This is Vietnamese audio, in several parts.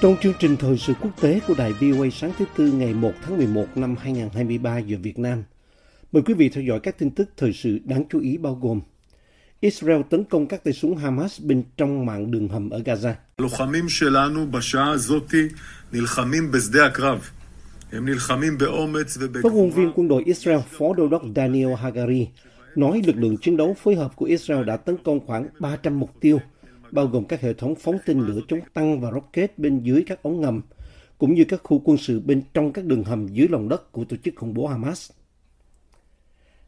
Trong chương trình thời sự quốc tế của đài VOA sáng thứ Tư ngày 1 tháng 11 năm 2023 giờ Việt Nam, mời quý vị theo dõi các tin tức thời sự đáng chú ý bao gồm Israel tấn công các tay súng Hamas bên trong mạng đường hầm ở Gaza. Phát ngôn viên quân đội Israel, Phó Đô đốc Daniel Hagari, nói lực lượng chiến đấu phối hợp của Israel đã tấn công khoảng 300 mục tiêu – bao gồm các hệ thống phóng tên lửa chống tăng và rocket bên dưới các ống ngầm, cũng như các khu quân sự bên trong các đường hầm dưới lòng đất của tổ chức khủng bố Hamas.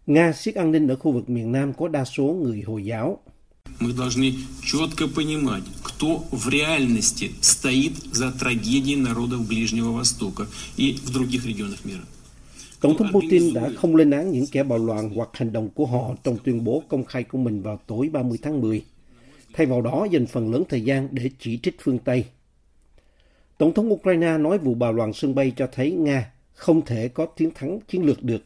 Nga siết an ninh ở khu vực miền Nam có đa số người Hồi giáo. Мы должны четко понимать, кто в реальности стоит за трагедией народов Ближнего Востока и в других регионах мира. Tổng thống Putin đã không lên án những kẻ bạo loạn hoặc hành động của họ trong tuyên bố công khai của mình vào tối 30 tháng 10. Thay vào đó dành phần lớn thời gian để chỉ trích phương Tây. Tổng thống Ukraine nói vụ bạo loạn sân bay cho thấy Nga không thể có chiến thắng chiến lược được.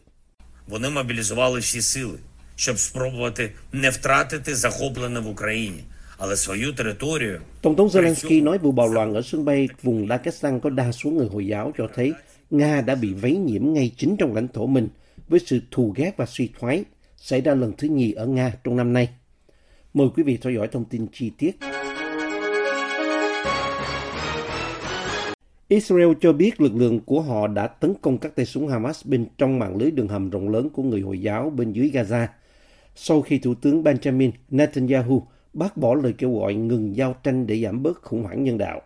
Вони мобілізували всі сили, щоб спробувати не втратити захоплене в Україні, але свою територію. Tổng thống при Zelensky цьому nói vụ bạo loạn ở sân bay vùng Dagestan có đa số người Hồi giáo cho thấy Nga đã bị vấy nhiễm ngay chính trong lãnh thổ mình với sự thù ghét và suy thoái xảy ra lần thứ nhì ở Nga trong năm nay. Mời quý vị theo dõi thông tin chi tiết. Israel cho biết lực lượng của họ đã tấn công các tay súng Hamas bên trong mạng lưới đường hầm rộng lớn của người Hồi giáo bên dưới Gaza, sau khi Thủ tướng Benjamin Netanyahu bác bỏ lời kêu gọi ngừng giao tranh để giảm bớt khủng hoảng nhân đạo.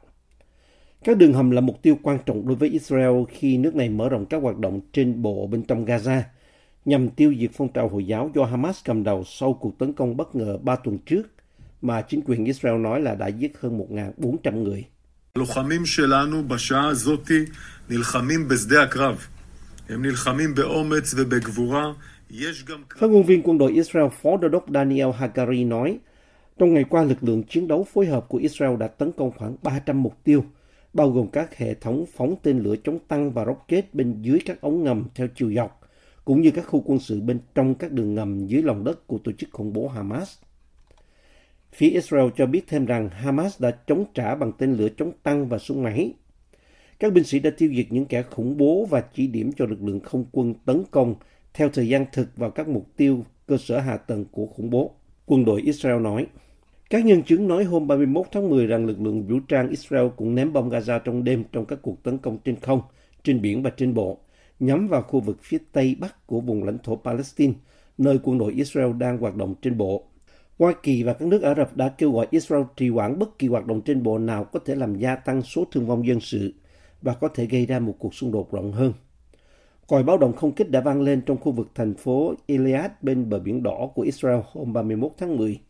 Các đường hầm là mục tiêu quan trọng đối với Israel khi nước này mở rộng các hoạt động trên bộ bên trong Gaza nhằm tiêu diệt phong trào Hồi giáo do Hamas cầm đầu sau cuộc tấn công bất ngờ ba tuần trước mà chính quyền Israel nói là đã giết hơn 1.400 người. הלוחמים שלנו בשעה הזאת נלחמים בשדה הקרב. הם נלחמים באומץ ובגבורה. יש גם Phát ngôn viên quân đội Israel Phó Đô đốc Daniel Hagari nói, trong ngày qua lực lượng chiến đấu phối hợp của Israel đã tấn công khoảng 300 mục tiêu, bao gồm các hệ thống phóng tên lửa chống tăng và rocket bên dưới các ống ngầm theo chiều dọc, cũng như các khu quân sự bên trong các đường ngầm dưới lòng đất của tổ chức khủng bố Hamas. Phía Israel cho biết thêm rằng Hamas đã chống trả bằng tên lửa chống tăng và súng máy. Các binh sĩ đã tiêu diệt những kẻ khủng bố và chỉ điểm cho lực lượng không quân tấn công theo thời gian thực vào các mục tiêu cơ sở hạ tầng của khủng bố. Quân đội Israel nói. Các nhân chứng nói hôm 31 tháng 10 rằng lực lượng vũ trang Israel cũng ném bom Gaza trong đêm trong các cuộc tấn công trên không, trên biển và trên bộ, nhắm vào khu vực phía tây bắc của vùng lãnh thổ Palestine, nơi quân đội Israel đang hoạt động trên bộ. Hoa Kỳ và các nước Ả Rập đã kêu gọi Israel trì hoãn bất kỳ hoạt động trên bộ nào có thể làm gia tăng số thương vong dân sự và có thể gây ra một cuộc xung đột rộng hơn. Còi báo động không kích đã vang lên trong khu vực thành phố Iliad bên bờ biển đỏ của Israel hôm 31 tháng 10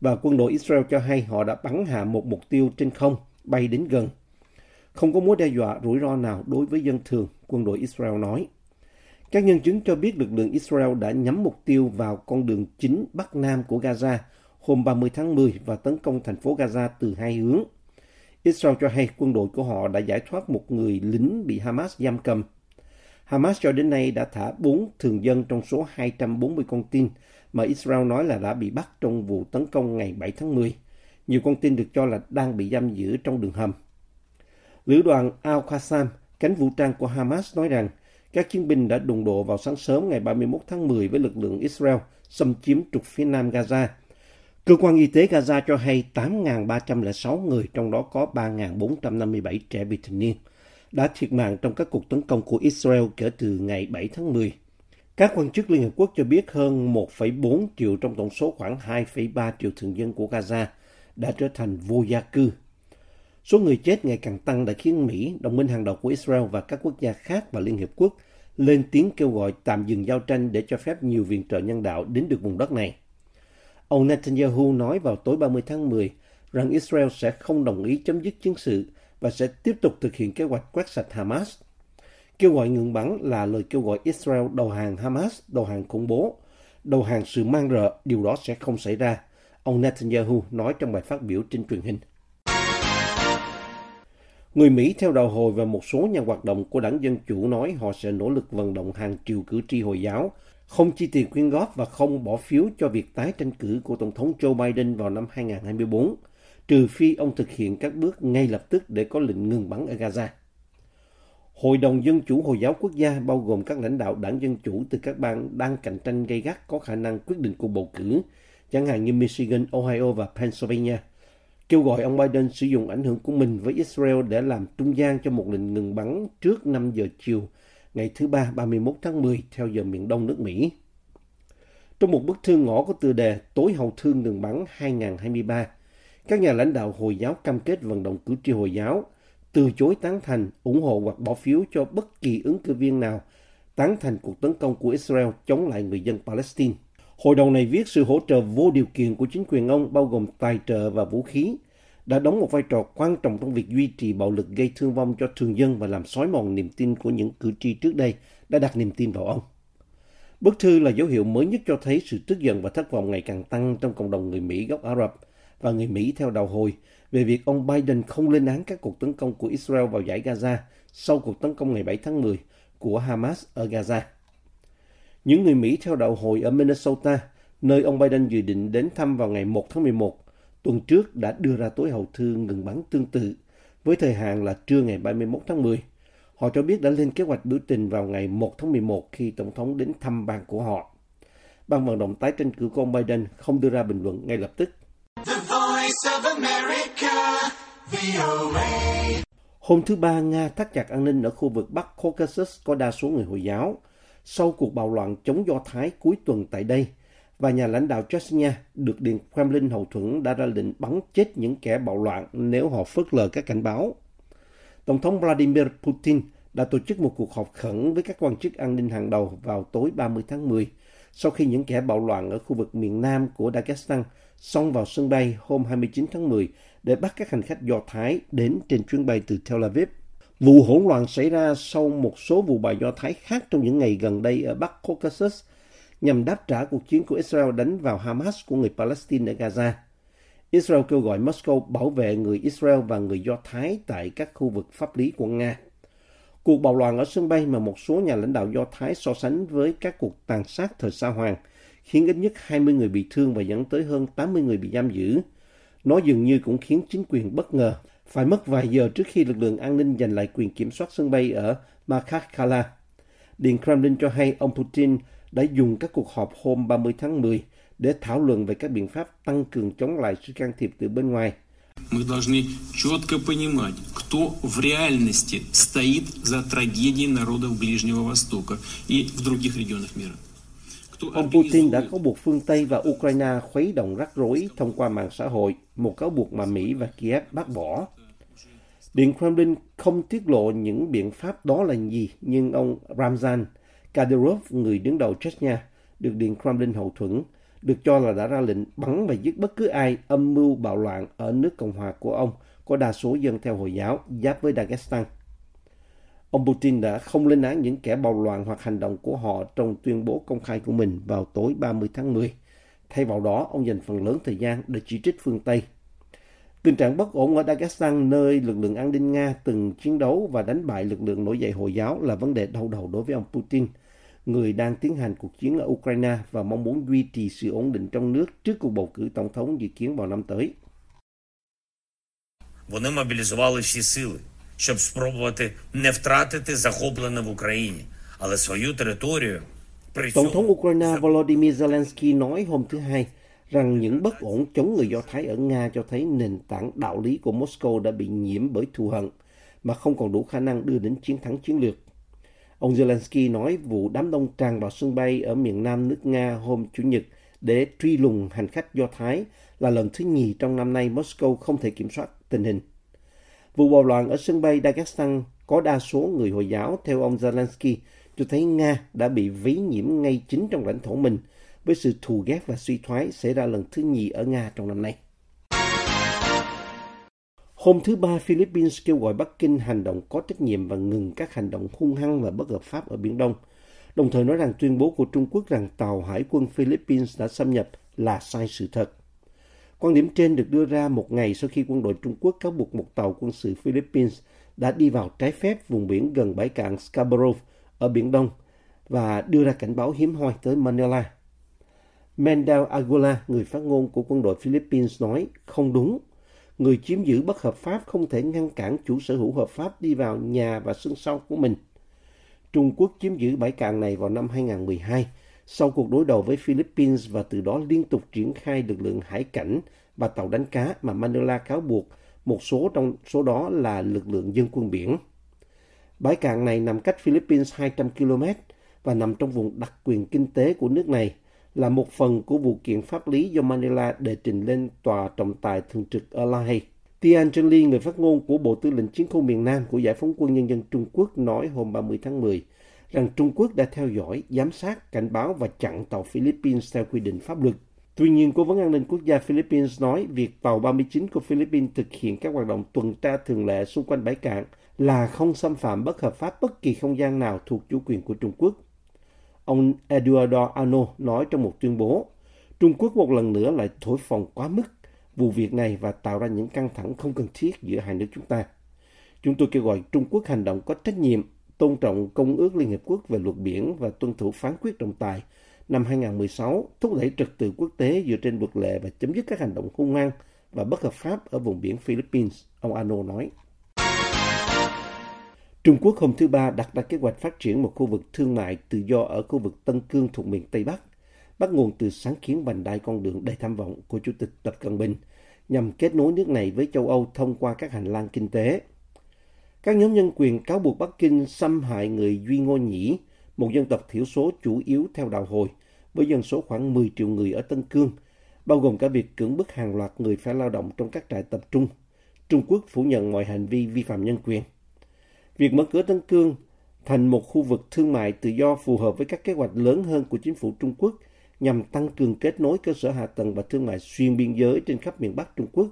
và quân đội Israel cho hay họ đã bắn hạ một mục tiêu trên không bay đến gần. Không có mối đe dọa rủi ro nào đối với dân thường, quân đội Israel nói. Các nhân chứng cho biết lực lượng Israel đã nhắm mục tiêu vào con đường chính Bắc Nam của Gaza hôm 30 tháng 10 và tấn công thành phố Gaza từ hai hướng. Israel cho hay quân đội của họ đã giải thoát một người lính bị Hamas giam cầm. Hamas cho đến nay đã thả 4 thường dân trong số 240 con tin mà Israel nói là đã bị bắt trong vụ tấn công ngày 7 tháng 10. Nhiều con tin được cho là đang bị giam giữ trong đường hầm. Lữ đoàn Al-Qassam, cánh vũ trang của Hamas nói rằng các chiến binh đã đụng độ vào sáng sớm ngày 31 tháng 10 với lực lượng Israel xâm chiếm trục phía nam Gaza. Cơ quan y tế Gaza cho hay 8.306 người, trong đó có 3.457 trẻ vị thành niên, đã thiệt mạng trong các cuộc tấn công của Israel kể từ ngày 7 tháng 10. Các quan chức Liên Hợp Quốc cho biết hơn 1,4 triệu trong tổng số khoảng 2,3 triệu thường dân của Gaza đã trở thành vô gia cư. Số người chết ngày càng tăng đã khiến Mỹ, đồng minh hàng đầu của Israel và các quốc gia khác và Liên Hiệp Quốc lên tiếng kêu gọi tạm dừng giao tranh để cho phép nhiều viện trợ nhân đạo đến được vùng đất này. Ông Netanyahu nói vào tối 30 tháng 10 rằng Israel sẽ không đồng ý chấm dứt chiến sự và sẽ tiếp tục thực hiện kế hoạch quét sạch Hamas. Kêu gọi ngừng bắn là lời kêu gọi Israel đầu hàng Hamas, đầu hàng khủng bố, đầu hàng sự mang rợ, điều đó sẽ không xảy ra, ông Netanyahu nói trong bài phát biểu trên truyền hình. Người Mỹ theo đầu hồi và một số nhà hoạt động của đảng Dân Chủ nói họ sẽ nỗ lực vận động hàng triệu cử tri Hồi giáo, không chi tiền quyên góp và không bỏ phiếu cho việc tái tranh cử của Tổng thống Joe Biden vào năm 2024, trừ phi ông thực hiện các bước ngay lập tức để có lệnh ngừng bắn ở Gaza. Hội đồng Dân Chủ Hồi giáo Quốc gia bao gồm các lãnh đạo đảng Dân Chủ từ các bang đang cạnh tranh gây gắt có khả năng quyết định cuộc bầu cử, chẳng hạn như Michigan, Ohio và Pennsylvania – kêu gọi ông Biden sử dụng ảnh hưởng của mình với Israel để làm trung gian cho một lệnh ngừng bắn trước 5 giờ chiều ngày thứ Ba 31 tháng 10 theo giờ miền đông nước Mỹ. Trong một bức thư ngõ có tựa đề Tối hậu thương ngừng bắn 2023, các nhà lãnh đạo Hồi giáo cam kết vận động cử tri Hồi giáo từ chối tán thành, ủng hộ hoặc bỏ phiếu cho bất kỳ ứng cử viên nào tán thành cuộc tấn công của Israel chống lại người dân Palestine. Hội đồng này viết sự hỗ trợ vô điều kiện của chính quyền ông bao gồm tài trợ và vũ khí, đã đóng một vai trò quan trọng trong việc duy trì bạo lực gây thương vong cho thường dân và làm xói mòn niềm tin của những cử tri trước đây đã đặt niềm tin vào ông. Bức thư là dấu hiệu mới nhất cho thấy sự tức giận và thất vọng ngày càng tăng trong cộng đồng người Mỹ gốc Ả Rập và người Mỹ theo đạo hồi về việc ông Biden không lên án các cuộc tấn công của Israel vào giải Gaza sau cuộc tấn công ngày 7 tháng 10 của Hamas ở Gaza. Những người Mỹ theo đạo hồi ở Minnesota, nơi ông Biden dự định đến thăm vào ngày 1 tháng 11, tuần trước đã đưa ra tối hậu thư ngừng bắn tương tự, với thời hạn là trưa ngày 31 tháng 10. Họ cho biết đã lên kế hoạch biểu tình vào ngày 1 tháng 11 khi Tổng thống đến thăm bang của họ. Ban vận động tái tranh cử của ông Biden không đưa ra bình luận ngay lập tức. The voice of America. Hôm thứ Ba, Nga thắt chặt an ninh ở khu vực Bắc Caucasus có đa số người Hồi giáo, sau cuộc bạo loạn chống Do Thái cuối tuần tại đây, và nhà lãnh đạo Chechnya được Điện Kremlin hậu thuẫn đã ra lệnh bắn chết những kẻ bạo loạn nếu họ phớt lờ các cảnh báo. Tổng thống Vladimir Putin đã tổ chức một cuộc họp khẩn với các quan chức an ninh hàng đầu vào tối 30 tháng 10, sau khi những kẻ bạo loạn ở khu vực miền Nam của Dagestan xông vào sân bay hôm 29 tháng 10 để bắt các hành khách Do Thái đến trên chuyến bay từ Tel Aviv. Vụ hỗn loạn xảy ra sau một số vụ bài Do Thái khác trong những ngày gần đây ở Bắc Caucasus, nhằm đáp trả cuộc chiến của Israel đánh vào Hamas của người Palestine ở Gaza. Israel kêu gọi Moscow bảo vệ người Israel và người Do Thái tại các khu vực pháp lý của Nga. Cuộc bạo loạn ở sân bay mà một số nhà lãnh đạo Do Thái so sánh với các cuộc tàn sát thời Sa Hoàng khiến ít nhất 20 người bị thương và dẫn tới hơn 80 người bị giam giữ. Nó dường như cũng khiến chính quyền bất ngờ phải mất vài giờ trước khi lực lượng an ninh giành lại quyền kiểm soát sân bay ở Makhachkala. Điện Kremlin cho hay ông Putin đã dùng các cuộc họp hôm 30 tháng 10 để thảo luận về các biện pháp tăng cường chống lại sự can thiệp từ bên ngoài. Мы должны четко понимать, кто в реальности стоит за трагедией народов Ближнего Востока и в других регионах мира. ông Putin đã cáo buộc phương Tây và Ukraine khuấy động rắc rối thông qua mạng xã hội, một cáo buộc mà Mỹ và Kiev bác bỏ. Điện Kremlin không tiết lộ những biện pháp đó là gì, nhưng ông Ramzan Kadyrov, người đứng đầu Chechnya, được Điện Kremlin hậu thuẫn, được cho là đã ra lệnh bắn và giết bất cứ ai âm mưu bạo loạn ở nước Cộng hòa của ông có đa số dân theo Hồi giáo giáp với Dagestan. Ông Putin đã không lên án những kẻ bạo loạn hoặc hành động của họ trong tuyên bố công khai của mình vào tối 30 tháng 10. Thay vào đó, ông dành phần lớn thời gian để chỉ trích phương Tây. Tình trạng bất ổn ở Dagestan, nơi lực lượng an ninh Nga từng chiến đấu và đánh bại lực lượng nổi dậy Hồi giáo là vấn đề đau đầu đối với ông Putin, người đang tiến hành cuộc chiến ở Ukraine và mong muốn duy trì sự ổn định trong nước trước cuộc bầu cử tổng thống dự kiến vào năm tới. Вони мобілізували всі сили, щоб спробувати не втратити захоплене в Україні, але свою територію при Tổng thống цьому Ukraine Volodymyr Zelensky nói hôm thứ Hai rằng những bất ổn chống người Do Thái ở Nga cho thấy nền tảng đạo lý của Moscow đã bị nhiễm bởi thù hận mà không còn đủ khả năng đưa đến chiến thắng chiến lược. Ông Zelensky nói vụ đám đông tràn vào sân bay ở miền nam nước Nga hôm Chủ nhật để truy lùng hành khách Do Thái là lần thứ nhì trong năm nay Moscow không thể kiểm soát tình hình. Vụ bạo loạn ở sân bay Dagestan có đa số người Hồi giáo theo ông Zelensky cho thấy Nga đã bị ví nhiễm ngay chính trong lãnh thổ mình với sự thù ghét và suy thoái xảy ra lần thứ nhì ở Nga trong năm nay. Hôm thứ Ba, Philippines kêu gọi Bắc Kinh hành động có trách nhiệm và ngừng các hành động hung hăng và bất hợp pháp ở Biển Đông, đồng thời nói rằng tuyên bố của Trung Quốc rằng tàu hải quân Philippines đã xâm nhập là sai sự thật. Quan điểm trên được đưa ra một ngày sau khi quân đội Trung Quốc cáo buộc một tàu quân sự Philippines đã đi vào trái phép vùng biển gần bãi cạn Scarborough ở Biển Đông và đưa ra cảnh báo hiếm hoi tới Manila. Mendel Aguila, người phát ngôn của quân đội Philippines nói không đúng. Người chiếm giữ bất hợp pháp không thể ngăn cản chủ sở hữu hợp pháp đi vào nhà và sân sau của mình. Trung Quốc chiếm giữ bãi cạn này vào năm 2012 sau cuộc đối đầu với Philippines và từ đó liên tục triển khai lực lượng hải cảnh và tàu đánh cá mà Manila cáo buộc một số trong số đó là lực lượng dân quân biển. Bãi cạn này nằm cách Philippines 200 km và nằm trong vùng đặc quyền kinh tế của nước này, là một phần của vụ kiện pháp lý do Manila đề trình lên Tòa trọng tài thường trực ở La Hay. Tian Chun-li, người phát ngôn của Bộ Tư lệnh Chiến khu miền Nam của Giải phóng quân Nhân dân Trung Quốc nói hôm 30 tháng 10 rằng Trung Quốc đã theo dõi, giám sát, cảnh báo và chặn tàu Philippines theo quy định pháp luật. Tuy nhiên, Cố vấn an ninh quốc gia Philippines nói việc tàu 39 của Philippines thực hiện các hoạt động tuần tra thường lệ xung quanh bãi cạn là không xâm phạm bất hợp pháp bất kỳ không gian nào thuộc chủ quyền của Trung Quốc. Ông Eduardo Ano nói trong một tuyên bố, Trung Quốc một lần nữa lại thổi phồng quá mức vụ việc này và tạo ra những căng thẳng không cần thiết giữa hai nước chúng ta. Chúng tôi kêu gọi Trung Quốc hành động có trách nhiệm, tôn trọng Công ước Liên Hiệp Quốc về luật biển và tuân thủ phán quyết trọng tài năm 2016, thúc đẩy trật tự quốc tế dựa trên luật lệ và chấm dứt các hành động hung hăng và bất hợp pháp ở vùng biển Philippines, ông Ano nói. Trung Quốc hôm thứ Ba đặt ra kế hoạch phát triển một khu vực thương mại tự do ở khu vực Tân Cương thuộc miền Tây Bắc, bắt nguồn từ sáng kiến vành đai con đường đầy tham vọng của Chủ tịch Tập Cận Bình, nhằm kết nối nước này với châu Âu thông qua các hành lang kinh tế. Các nhóm nhân quyền cáo buộc Bắc Kinh xâm hại người Duy Ngô Nhĩ, một dân tộc thiểu số chủ yếu theo đạo hồi, với dân số khoảng 10 triệu người ở Tân Cương, bao gồm cả việc cưỡng bức hàng loạt người phải lao động trong các trại tập trung. Trung Quốc phủ nhận mọi hành vi vi phạm nhân quyền. Việc mở cửa Tân Cương thành một khu vực thương mại tự do phù hợp với các kế hoạch lớn hơn của chính phủ Trung Quốc nhằm tăng cường kết nối cơ sở hạ tầng và thương mại xuyên biên giới trên khắp miền Bắc Trung Quốc,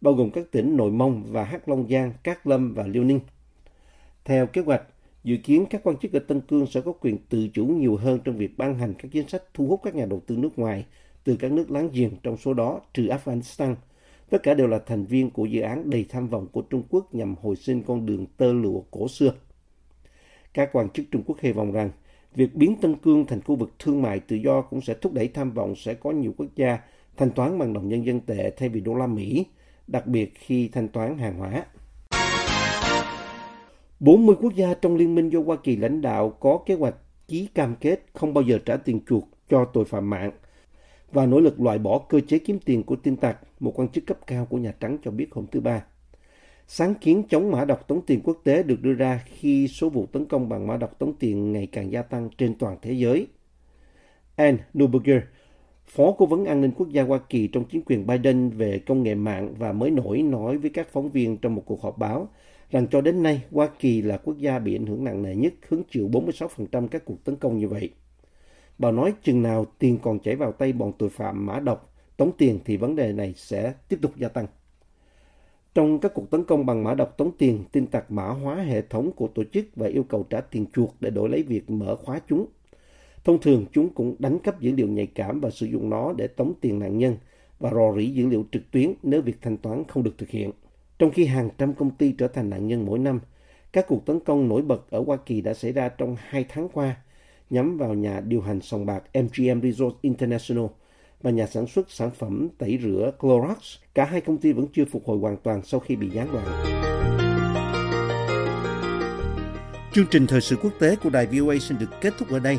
bao gồm các tỉnh Nội Mông và Hắc Long Giang, Cát Lâm và Liêu Ninh. Theo kế hoạch, dự kiến các quan chức ở Tân Cương sẽ có quyền tự chủ nhiều hơn trong việc ban hành các chính sách thu hút các nhà đầu tư nước ngoài từ các nước láng giềng trong số đó trừ Afghanistan – Tất cả đều là thành viên của dự án đầy tham vọng của Trung Quốc nhằm hồi sinh con đường tơ lụa cổ xưa. Các quan chức Trung Quốc hy vọng rằng việc biến Tân Cương thành khu vực thương mại tự do cũng sẽ thúc đẩy tham vọng sẽ có nhiều quốc gia thanh toán bằng đồng nhân dân tệ thay vì đô la Mỹ, đặc biệt khi thanh toán hàng hóa. 40 quốc gia trong liên minh do Hoa Kỳ lãnh đạo có kế hoạch ký cam kết không bao giờ trả tiền chuộc cho tội phạm mạng – và nỗ lực loại bỏ cơ chế kiếm tiền của tin tặc, một quan chức cấp cao của Nhà Trắng cho biết hôm thứ Ba. Sáng kiến chống mã độc tống tiền quốc tế được đưa ra khi số vụ tấn công bằng mã độc tống tiền ngày càng gia tăng trên toàn thế giới. Anne Neuberger, Phó Cố vấn An ninh Quốc gia Hoa Kỳ trong chính quyền Biden về công nghệ mạng và mới nổi nói với các phóng viên trong một cuộc họp báo rằng cho đến nay Hoa Kỳ là quốc gia bị ảnh hưởng nặng nề nhất, hứng chịu 46% các cuộc tấn công như vậy. Bà nói chừng nào tiền còn chảy vào tay bọn tội phạm mã độc, tống tiền thì vấn đề này sẽ tiếp tục gia tăng. Trong các cuộc tấn công bằng mã độc tống tiền, tin tặc mã hóa hệ thống của tổ chức và yêu cầu trả tiền chuộc để đổi lấy việc mở khóa chúng. Thông thường, chúng cũng đánh cắp dữ liệu nhạy cảm và sử dụng nó để tống tiền nạn nhân và rò rỉ dữ liệu trực tuyến nếu việc thanh toán không được thực hiện. Trong khi hàng trăm công ty trở thành nạn nhân mỗi năm, các cuộc tấn công nổi bật ở Hoa Kỳ đã xảy ra trong hai tháng qua nhắm vào nhà điều hành sòng bạc MGM Resorts International và nhà sản xuất sản phẩm tẩy rửa Clorox. Cả hai công ty vẫn chưa phục hồi hoàn toàn sau khi bị gián đoạn. Chương trình thời sự quốc tế của đài VOA xin được kết thúc ở đây.